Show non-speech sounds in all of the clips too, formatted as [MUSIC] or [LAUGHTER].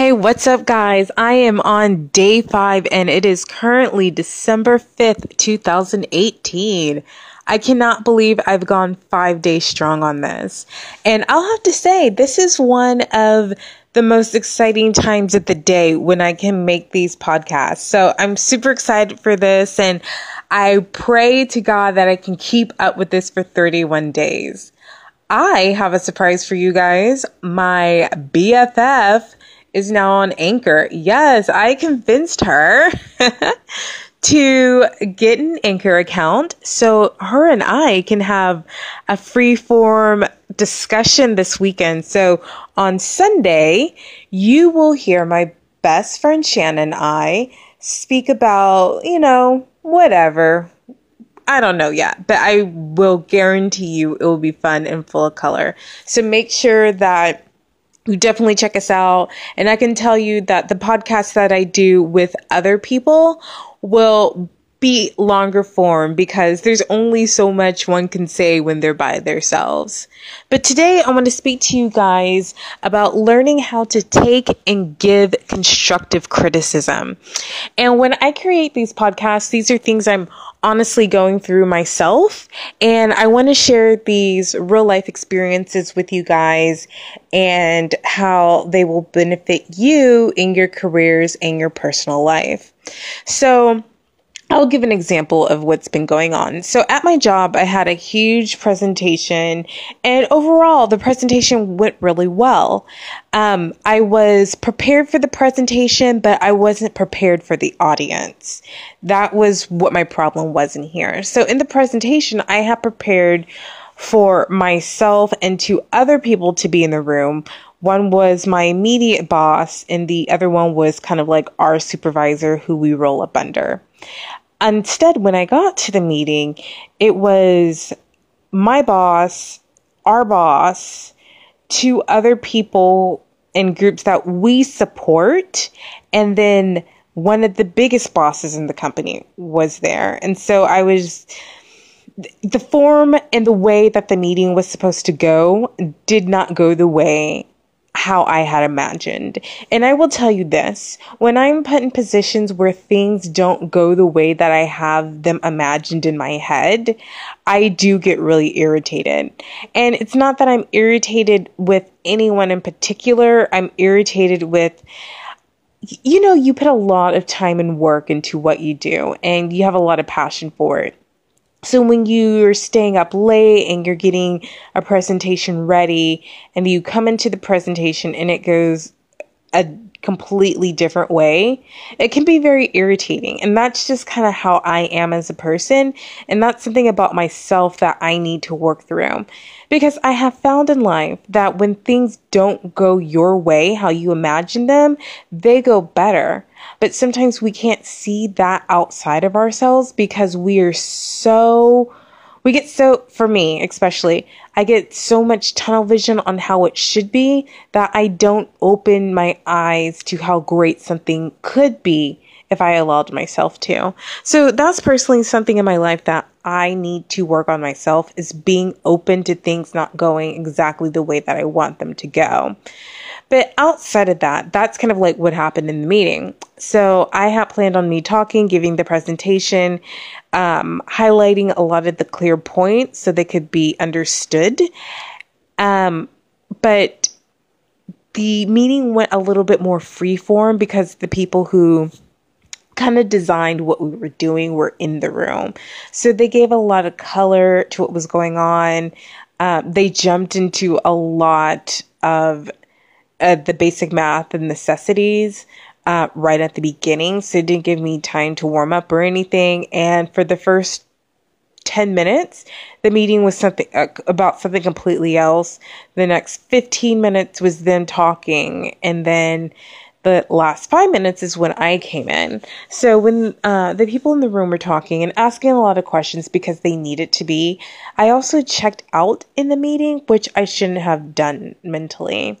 Hey, what's up, guys? I am on day five and it is currently December 5th, 2018. I cannot believe I've gone five days strong on this. And I'll have to say, this is one of the most exciting times of the day when I can make these podcasts. So I'm super excited for this and I pray to God that I can keep up with this for 31 days. I have a surprise for you guys. My BFF is now on Anchor. Yes, I convinced her [LAUGHS] to get an Anchor account so her and I can have a free form discussion this weekend. So on Sunday, you will hear my best friend Shannon and I speak about, you know, whatever. I don't know yet, but I will guarantee you it will be fun and full of color. So make sure that definitely check us out. And I can tell you that the podcast that I do with other people will be longer form because there's only so much one can say when they're by themselves. But today I want to speak to you guys about learning how to take and give constructive criticism. And when I create these podcasts, these are things I'm honestly going through myself. And I want to share these real life experiences with you guys and how they will benefit you in your careers and your personal life. So, I'll give an example of what's been going on. So at my job, I had a huge presentation and overall the presentation went really well. Um, I was prepared for the presentation, but I wasn't prepared for the audience. That was what my problem was in here. So in the presentation, I had prepared for myself and two other people to be in the room. One was my immediate boss and the other one was kind of like our supervisor who we roll up under. Instead, when I got to the meeting, it was my boss, our boss, two other people in groups that we support, and then one of the biggest bosses in the company was there. And so I was the form and the way that the meeting was supposed to go did not go the way how I had imagined. And I will tell you this when I'm put in positions where things don't go the way that I have them imagined in my head, I do get really irritated. And it's not that I'm irritated with anyone in particular, I'm irritated with you know, you put a lot of time and work into what you do, and you have a lot of passion for it. So when you're staying up late and you're getting a presentation ready and you come into the presentation and it goes a completely different way, it can be very irritating. And that's just kind of how I am as a person. And that's something about myself that I need to work through. Because I have found in life that when things don't go your way, how you imagine them, they go better. But sometimes we can't see that outside of ourselves because we are so we get so for me especially i get so much tunnel vision on how it should be that i don't open my eyes to how great something could be if i allowed myself to. So that's personally something in my life that i need to work on myself is being open to things not going exactly the way that i want them to go but outside of that, that's kind of like what happened in the meeting. So I had planned on me talking, giving the presentation, um, highlighting a lot of the clear points so they could be understood. Um, but the meeting went a little bit more freeform because the people who kind of designed what we were doing were in the room. So they gave a lot of color to what was going on. Uh, they jumped into a lot of uh, the basic math and necessities uh, right at the beginning, so it didn't give me time to warm up or anything. And for the first 10 minutes, the meeting was something uh, about something completely else. The next 15 minutes was them talking, and then the last five minutes is when I came in. So when uh, the people in the room were talking and asking a lot of questions because they needed to be, I also checked out in the meeting, which I shouldn't have done mentally.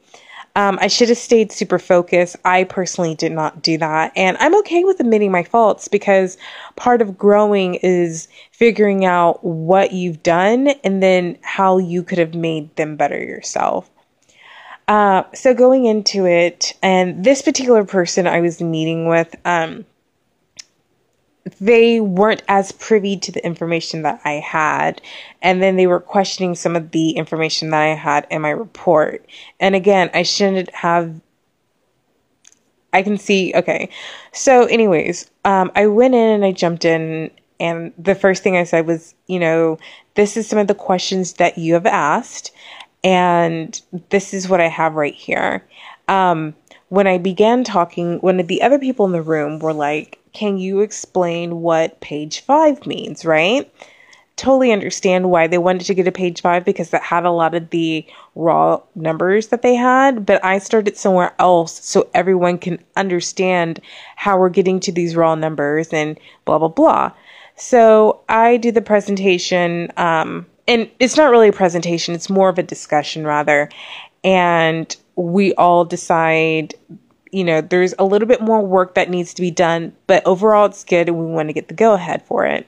Um, I should have stayed super focused. I personally did not do that. And I'm okay with admitting my faults because part of growing is figuring out what you've done and then how you could have made them better yourself. Uh, so going into it, and this particular person I was meeting with, um, they weren't as privy to the information that I had. And then they were questioning some of the information that I had in my report. And again, I shouldn't have. I can see. Okay. So, anyways, um, I went in and I jumped in. And the first thing I said was, you know, this is some of the questions that you have asked. And this is what I have right here. Um, when I began talking, when the other people in the room were like, can you explain what page five means, right? Totally understand why they wanted to get a page five because that had a lot of the raw numbers that they had, but I started somewhere else so everyone can understand how we're getting to these raw numbers and blah, blah, blah. So I do the presentation, um, and it's not really a presentation, it's more of a discussion rather. And we all decide you know, there's a little bit more work that needs to be done, but overall it's good and we want to get the go ahead for it.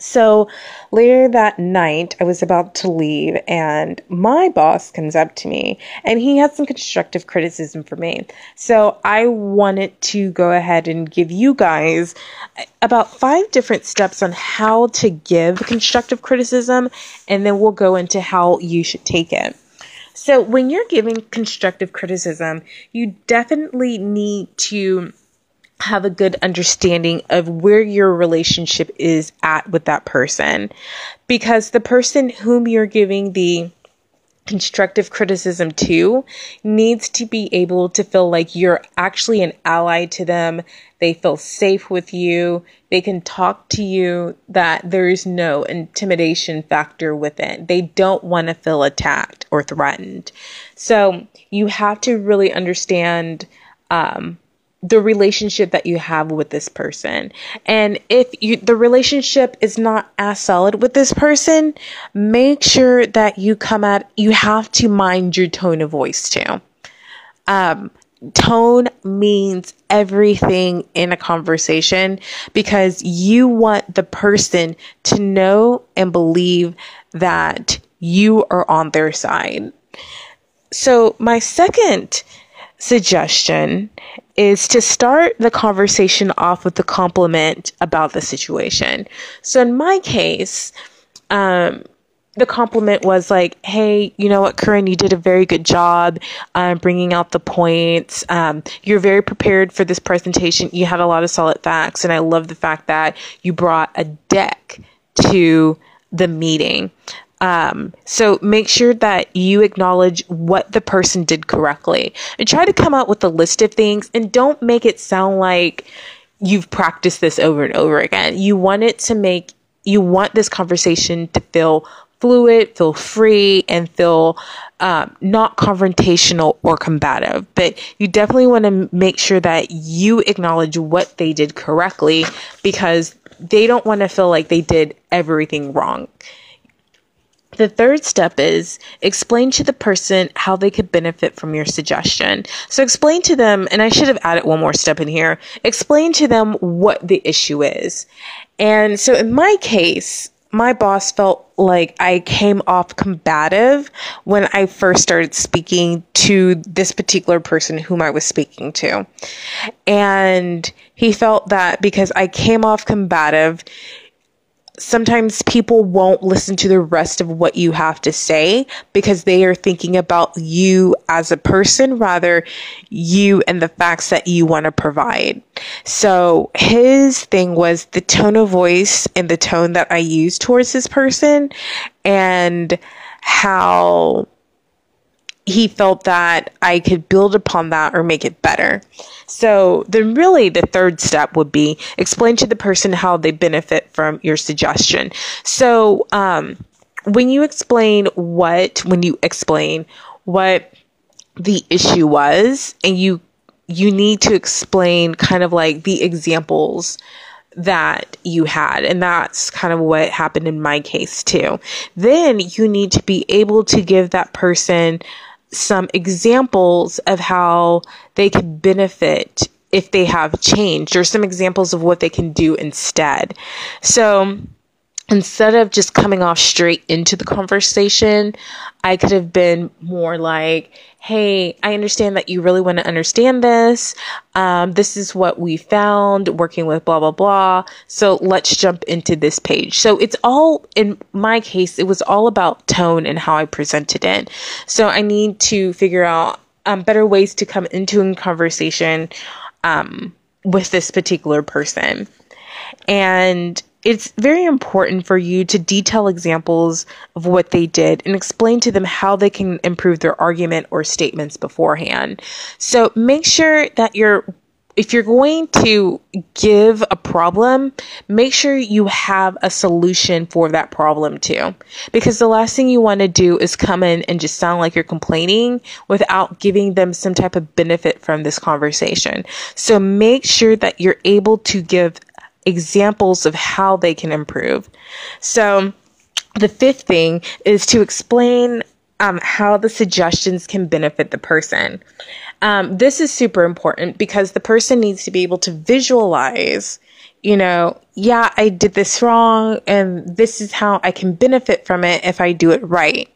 So later that night, I was about to leave, and my boss comes up to me and he had some constructive criticism for me. So I wanted to go ahead and give you guys about five different steps on how to give constructive criticism, and then we'll go into how you should take it. So, when you're giving constructive criticism, you definitely need to have a good understanding of where your relationship is at with that person. Because the person whom you're giving the constructive criticism too needs to be able to feel like you're actually an ally to them. They feel safe with you. They can talk to you that there is no intimidation factor with it. They don't want to feel attacked or threatened. So you have to really understand, um, the relationship that you have with this person. And if you, the relationship is not as solid with this person, make sure that you come at, you have to mind your tone of voice too. Um, tone means everything in a conversation because you want the person to know and believe that you are on their side. So my second suggestion is to start the conversation off with a compliment about the situation. So in my case, um, the compliment was like, "Hey, you know what, Corinne, you did a very good job um, bringing out the points. Um, you're very prepared for this presentation. You had a lot of solid facts, and I love the fact that you brought a deck to the meeting. Um, so make sure that you acknowledge what the person did correctly and try to come up with a list of things and don't make it sound like you've practiced this over and over again. You want it to make, you want this conversation to feel fluid, feel free, and feel um, not confrontational or combative. But you definitely want to make sure that you acknowledge what they did correctly because they don't want to feel like they did everything wrong. The third step is explain to the person how they could benefit from your suggestion. So explain to them, and I should have added one more step in here, explain to them what the issue is. And so in my case, my boss felt like I came off combative when I first started speaking to this particular person whom I was speaking to. And he felt that because I came off combative, sometimes people won't listen to the rest of what you have to say because they are thinking about you as a person rather you and the facts that you want to provide. So his thing was the tone of voice and the tone that I use towards this person and how he felt that I could build upon that or make it better. So then really the third step would be explain to the person how they benefit from your suggestion. So um, when you explain what, when you explain what the issue was and you you need to explain kind of like the examples that you had. And that's kind of what happened in my case too. Then you need to be able to give that person some examples of how they could benefit if they have changed or some examples of what they can do instead. So instead of just coming off straight into the conversation, I could have been more like, Hey, I understand that you really want to understand this. Um, this is what we found working with blah, blah, blah. So let's jump into this page. So it's all, in my case, it was all about tone and how I presented it. So I need to figure out um, better ways to come into a conversation um, with this particular person. And it's very important for you to detail examples of what they did and explain to them how they can improve their argument or statements beforehand. So make sure that you're if you're going to give a problem, make sure you have a solution for that problem too. Because the last thing you want to do is come in and just sound like you're complaining without giving them some type of benefit from this conversation. So make sure that you're able to give examples of how they can improve. So, the fifth thing is to explain um, how the suggestions can benefit the person. Um, this is super important because the person needs to be able to visualize you know, yeah, I did this wrong and this is how I can benefit from it if I do it right.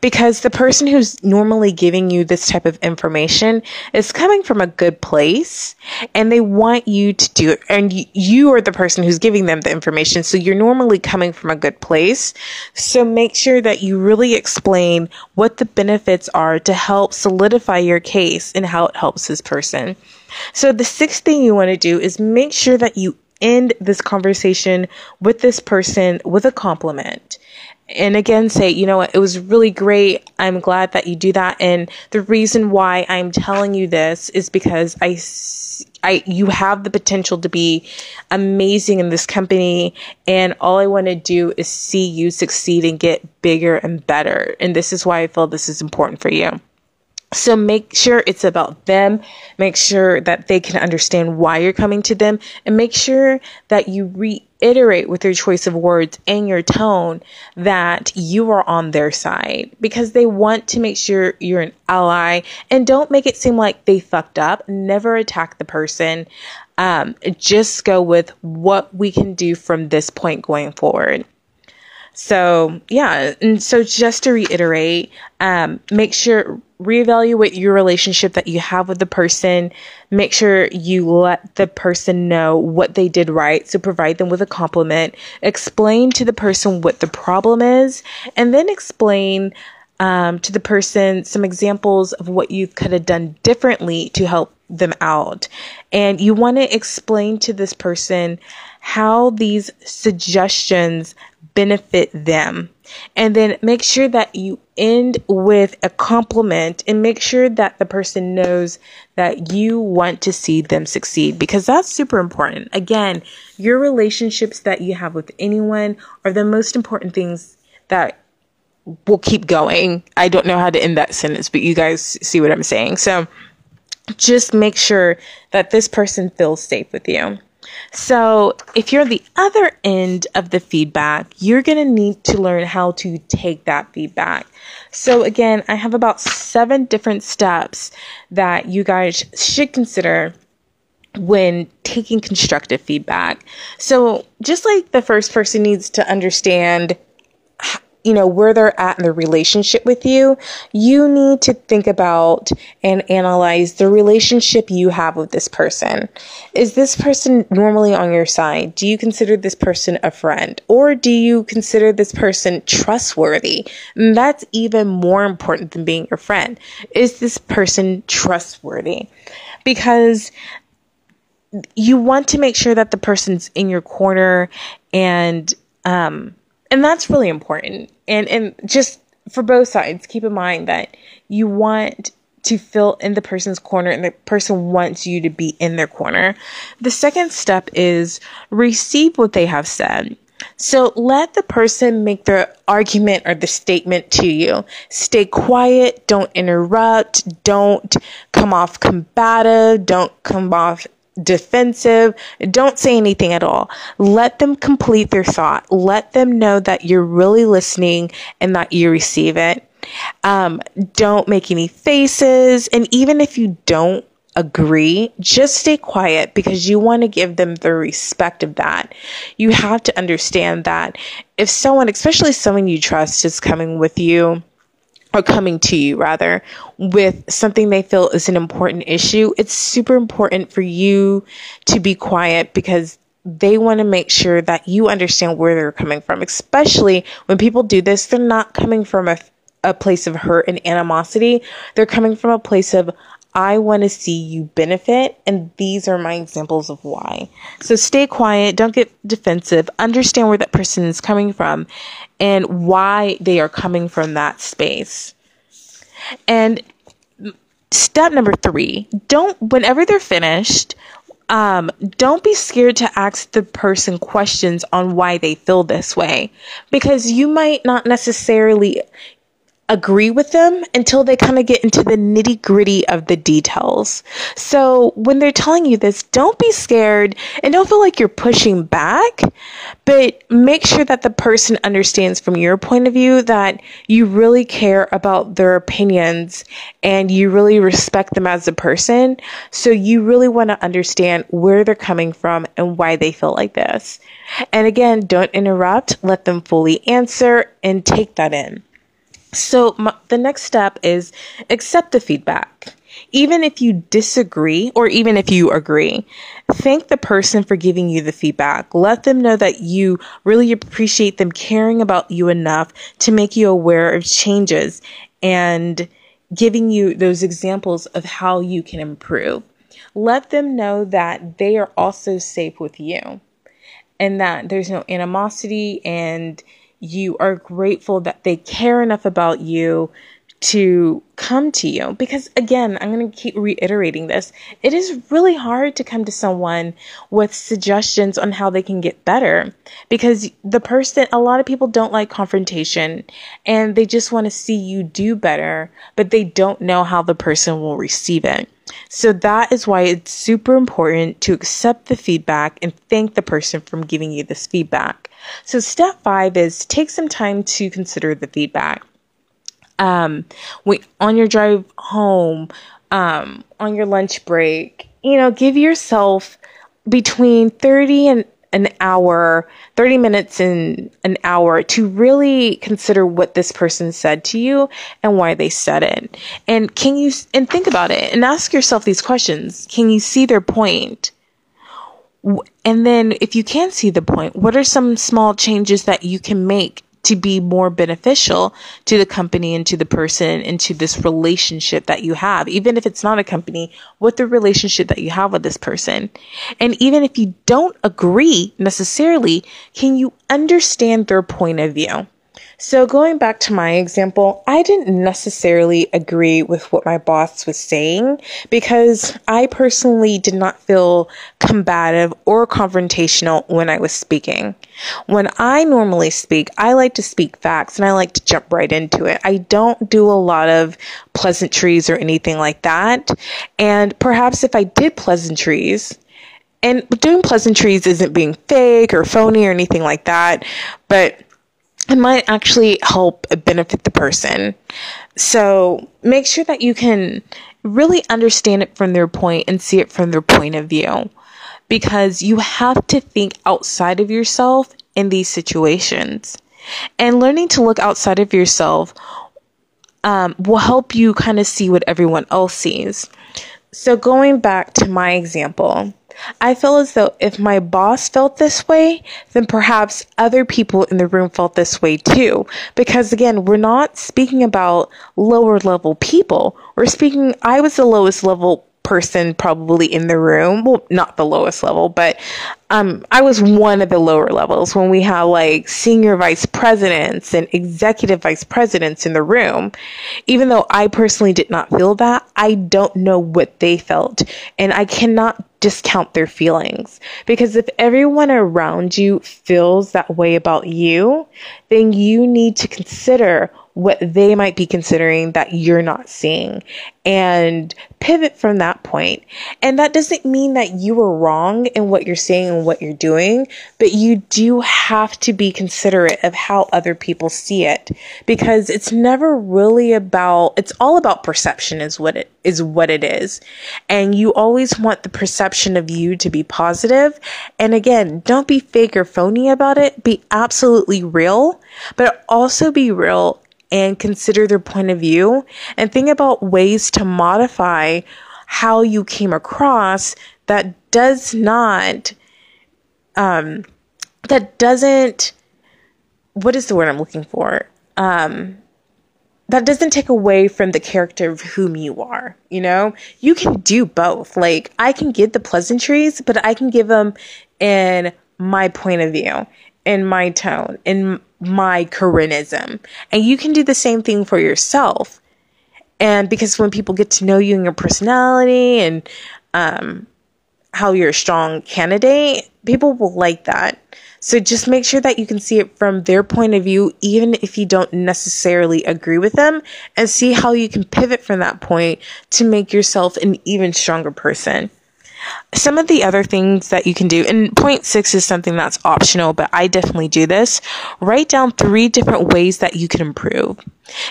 Because the person who's normally giving you this type of information is coming from a good place and they want you to do it. And you are the person who's giving them the information. So you're normally coming from a good place. So make sure that you really explain what the benefits are to help solidify your case and how it helps this person. So the sixth thing you want to do is make sure that you end this conversation with this person with a compliment. And again say you know what it was really great. I'm glad that you do that. And the reason why i'm telling you this is because i I you have the potential to be amazing in this company. And all I want to do is see you succeed and get bigger and better. And this is why I feel this is important for you. So make sure it's about them. Make sure that they can understand why you're coming to them and make sure that you reiterate with your choice of words and your tone that you are on their side because they want to make sure you're an ally and don't make it seem like they fucked up. Never attack the person. Um, just go with what we can do from this point going forward. So yeah, and so just to reiterate, um, make sure reevaluate your relationship that you have with the person. Make sure you let the person know what they did right. So provide them with a compliment. Explain to the person what the problem is, and then explain um, to the person some examples of what you could have done differently to help them out. And you want to explain to this person how these suggestions benefit them. And then make sure that you end with a compliment and make sure that the person knows that you want to see them succeed because that's super important. Again, your relationships that you have with anyone are the most important things that will keep going. I don't know how to end that sentence, but you guys see what I'm saying. So just make sure that this person feels safe with you. So, if you're the other end of the feedback, you're going to need to learn how to take that feedback. So, again, I have about seven different steps that you guys should consider when taking constructive feedback. So, just like the first person needs to understand you know, where they're at in the relationship with you, you need to think about and analyze the relationship you have with this person. Is this person normally on your side? Do you consider this person a friend? Or do you consider this person trustworthy? And that's even more important than being your friend. Is this person trustworthy? Because you want to make sure that the person's in your corner and um and that's really important. And and just for both sides keep in mind that you want to fill in the person's corner and the person wants you to be in their corner. The second step is receive what they have said. So let the person make their argument or the statement to you. Stay quiet, don't interrupt, don't come off combative, don't come off defensive. Don't say anything at all. Let them complete their thought. Let them know that you're really listening and that you receive it. Um, don't make any faces. And even if you don't agree, just stay quiet because you want to give them the respect of that. You have to understand that if someone, especially someone you trust, is coming with you, or coming to you rather with something they feel is an important issue, it's super important for you to be quiet because they want to make sure that you understand where they're coming from. Especially when people do this, they're not coming from a, a place of hurt and animosity. They're coming from a place of, I want to see you benefit, and these are my examples of why. So stay quiet, don't get defensive, understand where that person is coming from and why they are coming from that space. And step number three don't, whenever they're finished, um, don't be scared to ask the person questions on why they feel this way because you might not necessarily agree with them until they kind of get into the nitty gritty of the details. So when they're telling you this, don't be scared and don't feel like you're pushing back, but make sure that the person understands from your point of view that you really care about their opinions and you really respect them as a person. So you really want to understand where they're coming from and why they feel like this. And again, don't interrupt, let them fully answer and take that in. So, my, the next step is accept the feedback. Even if you disagree or even if you agree, thank the person for giving you the feedback. Let them know that you really appreciate them caring about you enough to make you aware of changes and giving you those examples of how you can improve. Let them know that they are also safe with you and that there's no animosity and you are grateful that they care enough about you to come to you. Because again, I'm going to keep reiterating this. It is really hard to come to someone with suggestions on how they can get better because the person, a lot of people don't like confrontation and they just want to see you do better, but they don't know how the person will receive it. So that is why it's super important to accept the feedback and thank the person from giving you this feedback. So step five is take some time to consider the feedback. Um, when, on your drive home, um, on your lunch break, you know, give yourself between 30 and an hour, 30 minutes and an hour to really consider what this person said to you and why they said it. And can you, and think about it and ask yourself these questions. Can you see their point? And then if you can see the point, what are some small changes that you can make to be more beneficial to the company and to the person and to this relationship that you have. Even if it's not a company, what the relationship that you have with this person. And even if you don't agree necessarily, can you understand their point of view? So, going back to my example, I didn't necessarily agree with what my boss was saying because I personally did not feel combative or confrontational when I was speaking. When I normally speak, I like to speak facts and I like to jump right into it. I don't do a lot of pleasantries or anything like that. And perhaps if I did pleasantries, and doing pleasantries isn't being fake or phony or anything like that, but it might actually help benefit the person. So make sure that you can really understand it from their point and see it from their point of view because you have to think outside of yourself in these situations. And learning to look outside of yourself um, will help you kind of see what everyone else sees. So, going back to my example, I feel as though if my boss felt this way, then perhaps other people in the room felt this way too. Because again, we're not speaking about lower level people. We're speaking, I was the lowest level person probably in the room. Well, not the lowest level, but um, I was one of the lower levels when we have like senior vice presidents and executive vice presidents in the room. Even though I personally did not feel that, I don't know what they felt. And I cannot discount their feelings. Because if everyone around you feels that way about you, then you need to consider what they might be considering that you're not seeing and pivot from that point. And that doesn't mean that you are wrong in what you're saying and what you're doing, but you do have to be considerate of how other people see it because it's never really about, it's all about perception is what it is what it is. And you always want the perception of you to be positive. And again, don't be fake or phony about it. Be absolutely real, but also be real and consider their point of view and think about ways to modify how you came across that does not um that doesn't what is the word I'm looking for? Um that doesn't take away from the character of whom you are. You know, you can do both. Like, I can give the pleasantries, but I can give them in my point of view, in my tone, in my Corinism. And you can do the same thing for yourself. And because when people get to know you and your personality and um, how you're a strong candidate, people will like that. So just make sure that you can see it from their point of view, even if you don't necessarily agree with them, and see how you can pivot from that point to make yourself an even stronger person. Some of the other things that you can do, and point six is something that's optional, but I definitely do this. Write down three different ways that you can improve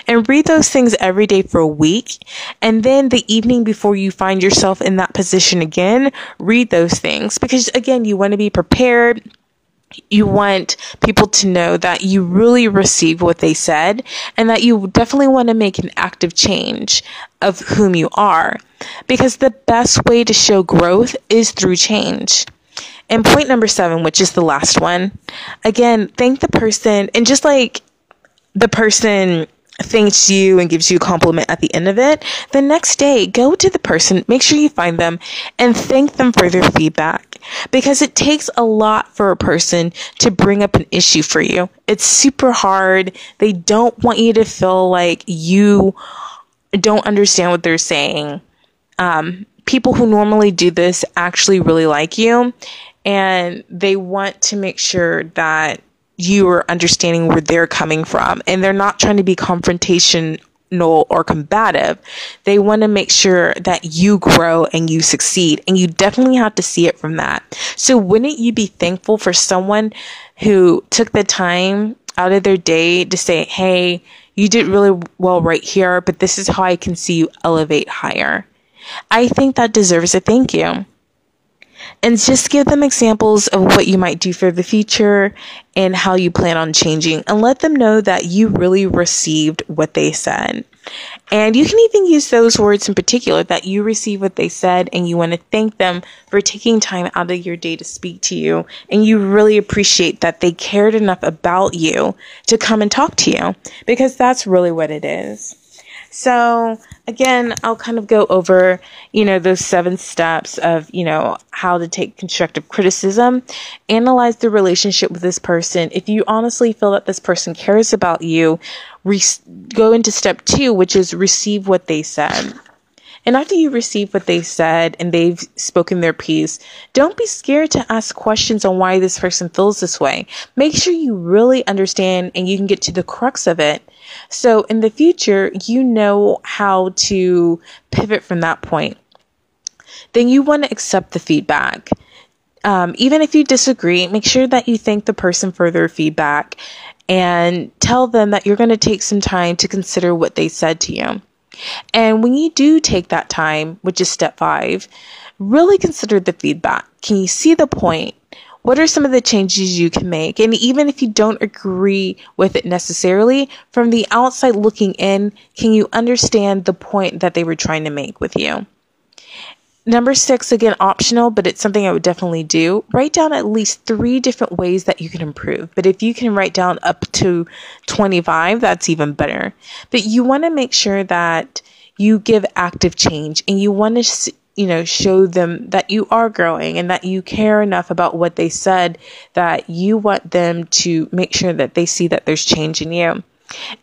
and read those things every day for a week. And then the evening before you find yourself in that position again, read those things because again, you want to be prepared you want people to know that you really receive what they said and that you definitely want to make an active change of whom you are because the best way to show growth is through change. And point number seven, which is the last one, again, thank the person and just like the person thanks you and gives you a compliment at the end of it, the next day, go to the person, make sure you find them, and thank them for their feedback. Because it takes a lot for a person to bring up an issue for you. It's super hard. They don't want you to feel like you don't understand what they're saying. Um, people who normally do this actually really like you and they want to make sure that you are understanding where they're coming from and they're not trying to be confrontational or combative. They want to make sure that you grow and you succeed and you definitely have to see it from that. So wouldn't you be thankful for someone who took the time out of their day to say, Hey, you did really well right here, but this is how I can see you elevate higher. I think that deserves a thank you and just give them examples of what you might do for the future and how you plan on changing and let them know that you really received what they said. And you can even use those words in particular that you receive what they said and you want to thank them for taking time out of your day to speak to you. And you really appreciate that they cared enough about you to come and talk to you because that's really what it is. So again, I'll kind of go over, you know, those seven steps of, you know, how to take constructive criticism, analyze the relationship with this person. If you honestly feel that this person cares about you, re- go into step two, which is receive what they said. And after you receive what they said and they've spoken their piece, don't be scared to ask questions on why this person feels this way. Make sure you really understand and you can get to the crux of it so in the future, you know how to pivot from that point. Then you want to accept the feedback. Um, even if you disagree, make sure that you thank the person for their feedback and tell them that you're going to take some time to consider what they said to you. And when you do take that time, which is step five, really consider the feedback. Can you see the point? What are some of the changes you can make? And even if you don't agree with it necessarily, from the outside looking in, can you understand the point that they were trying to make with you? Number six, again, optional, but it's something I would definitely do. Write down at least three different ways that you can improve. But if you can write down up to 25, that's even better. But you want to make sure that you give active change and you want to you know, show them that you are growing and that you care enough about what they said that you want them to make sure that they see that there's change in you.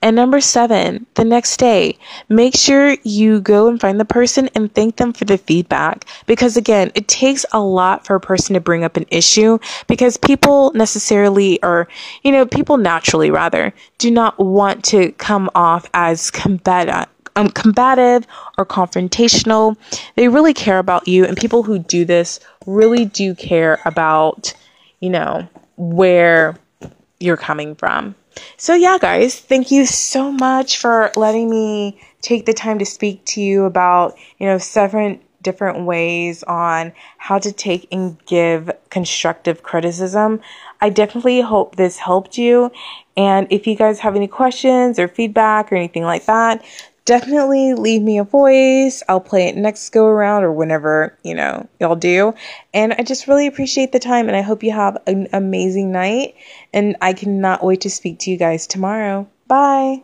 And number seven, the next day, make sure you go and find the person and thank them for the feedback. Because again, it takes a lot for a person to bring up an issue because people necessarily, or, you know, people naturally rather, do not want to come off as combative. Um, combative or confrontational. They really care about you, and people who do this really do care about, you know, where you're coming from. So, yeah, guys, thank you so much for letting me take the time to speak to you about, you know, seven different ways on how to take and give constructive criticism. I definitely hope this helped you. And if you guys have any questions or feedback or anything like that, definitely leave me a voice. I'll play it next go around or whenever, you know, y'all do. And I just really appreciate the time and I hope you have an amazing night. And I cannot wait to speak to you guys tomorrow. Bye.